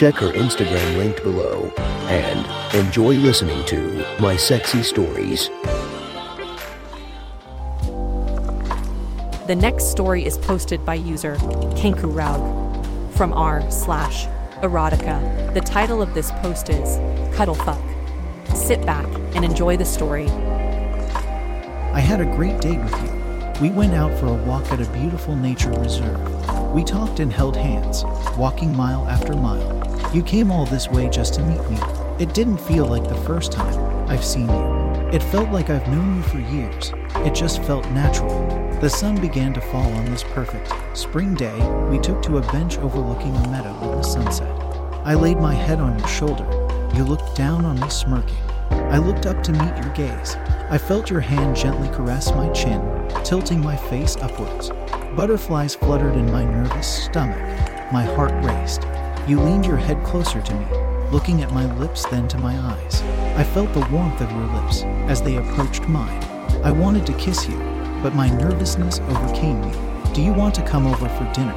Check her Instagram linked below and enjoy listening to My Sexy Stories. The next story is posted by user Kankuraug from r slash erotica. The title of this post is Cuddle Fuck. Sit back and enjoy the story. I had a great date with you. We went out for a walk at a beautiful nature reserve. We talked and held hands, walking mile after mile. You came all this way just to meet me. It didn't feel like the first time I've seen you. It felt like I've known you for years. It just felt natural. The sun began to fall on this perfect spring day. We took to a bench overlooking a meadow in the sunset. I laid my head on your shoulder. You looked down on me smirking. I looked up to meet your gaze. I felt your hand gently caress my chin, tilting my face upwards. Butterflies fluttered in my nervous stomach. My heart raced. You leaned your head closer to me, looking at my lips, then to my eyes. I felt the warmth of your lips as they approached mine. I wanted to kiss you, but my nervousness overcame me. Do you want to come over for dinner?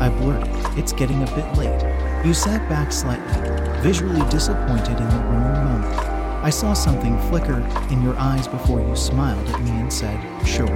I blurted. It's getting a bit late. You sat back slightly, visually disappointed in the rumor moment. I saw something flicker in your eyes before you smiled at me and said, Sure.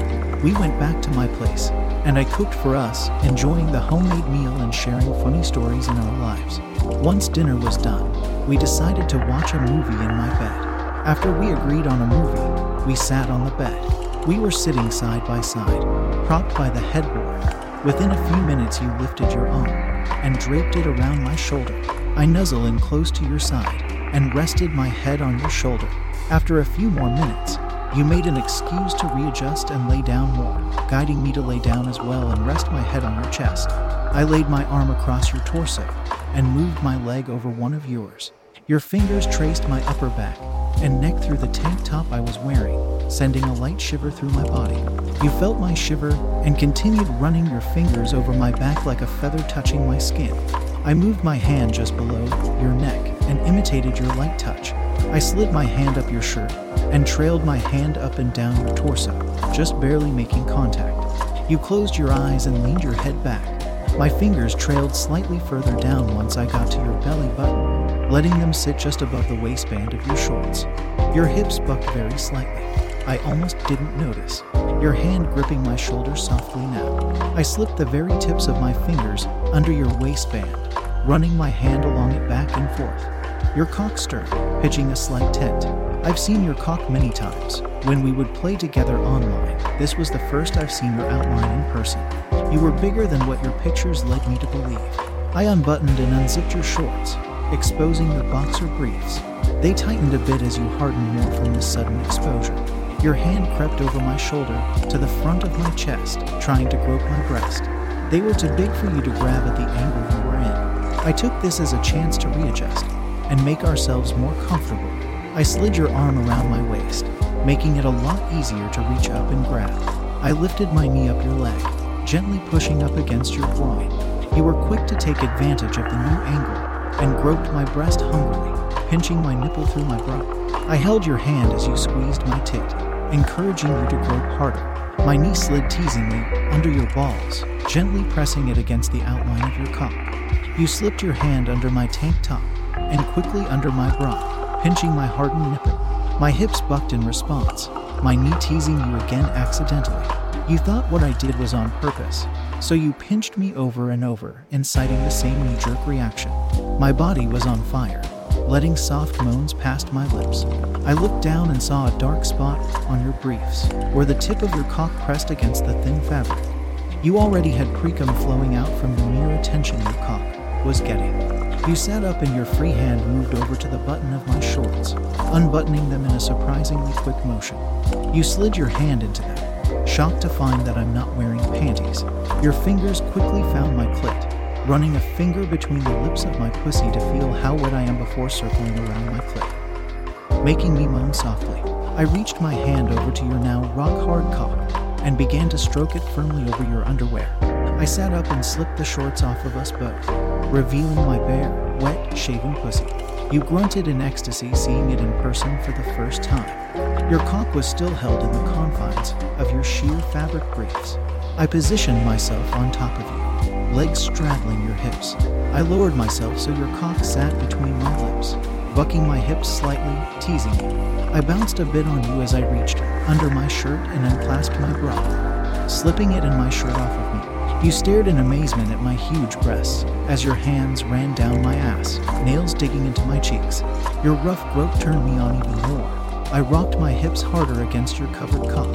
We went back to my place, and I cooked for us, enjoying the homemade meal and sharing funny stories in our lives. Once dinner was done, we decided to watch a movie in my bed. After we agreed on a movie, we sat on the bed. We were sitting side by side, propped by the headboard. Within a few minutes, you lifted your arm and draped it around my shoulder. I nuzzled in close to your side and rested my head on your shoulder. After a few more minutes, you made an excuse to readjust and lay down more, guiding me to lay down as well and rest my head on your chest. I laid my arm across your torso and moved my leg over one of yours. Your fingers traced my upper back and neck through the tank top I was wearing, sending a light shiver through my body. You felt my shiver and continued running your fingers over my back like a feather touching my skin. I moved my hand just below your neck and imitated your light touch. I slid my hand up your shirt and trailed my hand up and down your torso, just barely making contact. You closed your eyes and leaned your head back. My fingers trailed slightly further down once I got to your belly button, letting them sit just above the waistband of your shorts. Your hips bucked very slightly. I almost didn't notice. Your hand gripping my shoulder softly now. I slipped the very tips of my fingers under your waistband, running my hand along it back and forth. Your cock stirred, pitching a slight tent. I've seen your cock many times. When we would play together online, this was the first I've seen your outline in person. You were bigger than what your pictures led me to believe. I unbuttoned and unzipped your shorts, exposing your boxer briefs. They tightened a bit as you hardened more from the sudden exposure. Your hand crept over my shoulder to the front of my chest, trying to grope my breast. They were too big for you to grab at the angle you were in. I took this as a chance to readjust and make ourselves more comfortable. I slid your arm around my waist, making it a lot easier to reach up and grab. I lifted my knee up your leg, gently pushing up against your groin. You were quick to take advantage of the new angle and groped my breast hungrily, pinching my nipple through my bra. I held your hand as you squeezed my tit, encouraging you to grope harder. My knee slid teasingly under your balls, gently pressing it against the outline of your cock. You slipped your hand under my tank top and quickly under my bra, pinching my hardened nipple. My hips bucked in response, my knee teasing you again accidentally. You thought what I did was on purpose, so you pinched me over and over, inciting the same knee jerk reaction. My body was on fire, letting soft moans past my lips. I looked down and saw a dark spot on your briefs, where the tip of your cock pressed against the thin fabric. You already had precum flowing out from the mere attention your cock was getting. You sat up and your free hand moved over to the button of my shorts, unbuttoning them in a surprisingly quick motion. You slid your hand into them, shocked to find that I'm not wearing panties. Your fingers quickly found my clit, running a finger between the lips of my pussy to feel how wet I am before circling around my clit. making me moan softly. I reached my hand over to your now rock hard cock and began to stroke it firmly over your underwear. I sat up and slipped the shorts off of us both, revealing my bare, wet, shaven pussy. You grunted in ecstasy seeing it in person for the first time. Your cock was still held in the confines of your sheer fabric briefs. I positioned myself on top of you, legs straddling your hips. I lowered myself so your cock sat between my lips, bucking my hips slightly, teasing you. I bounced a bit on you as I reached under my shirt and unclasped my bra, slipping it and my shirt off of me. You stared in amazement at my huge breasts as your hands ran down my ass, nails digging into my cheeks. Your rough grope turned me on even more. I rocked my hips harder against your covered cock.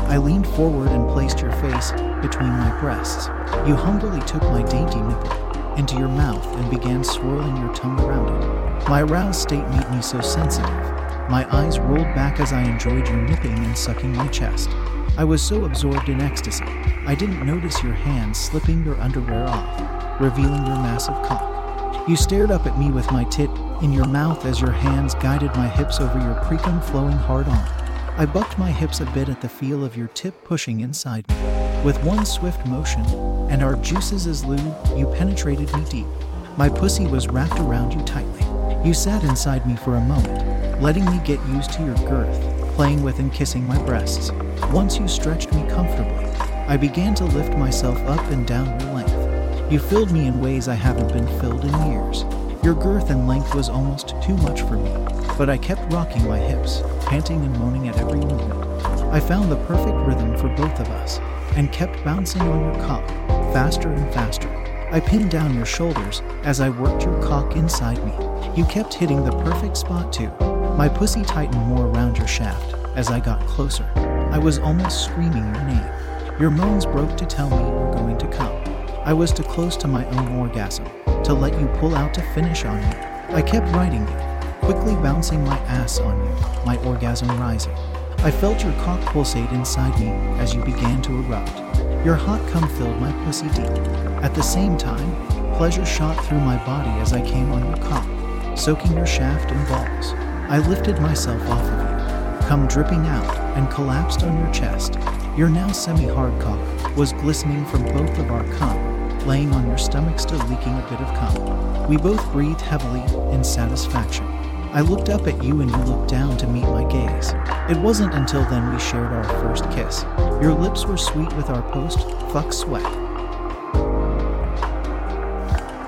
I leaned forward and placed your face between my breasts. You humbly took my dainty nipple into your mouth and began swirling your tongue around it. My aroused state made me so sensitive. My eyes rolled back as I enjoyed your nipping and sucking my chest. I was so absorbed in ecstasy, I didn't notice your hands slipping your underwear off, revealing your massive cock. You stared up at me with my tit in your mouth as your hands guided my hips over your precum flowing hard on. I bucked my hips a bit at the feel of your tip pushing inside me. With one swift motion, and our juices as lube, you penetrated me deep. My pussy was wrapped around you tightly. You sat inside me for a moment, letting me get used to your girth, playing with and kissing my breasts. Once you stretched me comfortably, I began to lift myself up and down your length. You filled me in ways I haven't been filled in years. Your girth and length was almost too much for me, but I kept rocking my hips, panting and moaning at every movement. I found the perfect rhythm for both of us and kept bouncing on your cock, faster and faster. I pinned down your shoulders as I worked your cock inside me. You kept hitting the perfect spot too. My pussy tightened more around your shaft as I got closer. I was almost screaming your name. Your moans broke to tell me you were going to come. I was too close to my own orgasm to let you pull out to finish on me. I kept riding you, quickly bouncing my ass on you, my orgasm rising. I felt your cock pulsate inside me as you began to erupt. Your hot cum filled my pussy deep. At the same time, pleasure shot through my body as I came on your cock, soaking your shaft and balls. I lifted myself off of you, come dripping out, and collapsed on your chest. Your now semi hard cock was glistening from both of our cum, laying on your stomach, still leaking a bit of cum. We both breathed heavily in satisfaction. I looked up at you and you looked down to meet my gaze. It wasn't until then we shared our first kiss. Your lips were sweet with our post fuck sweat.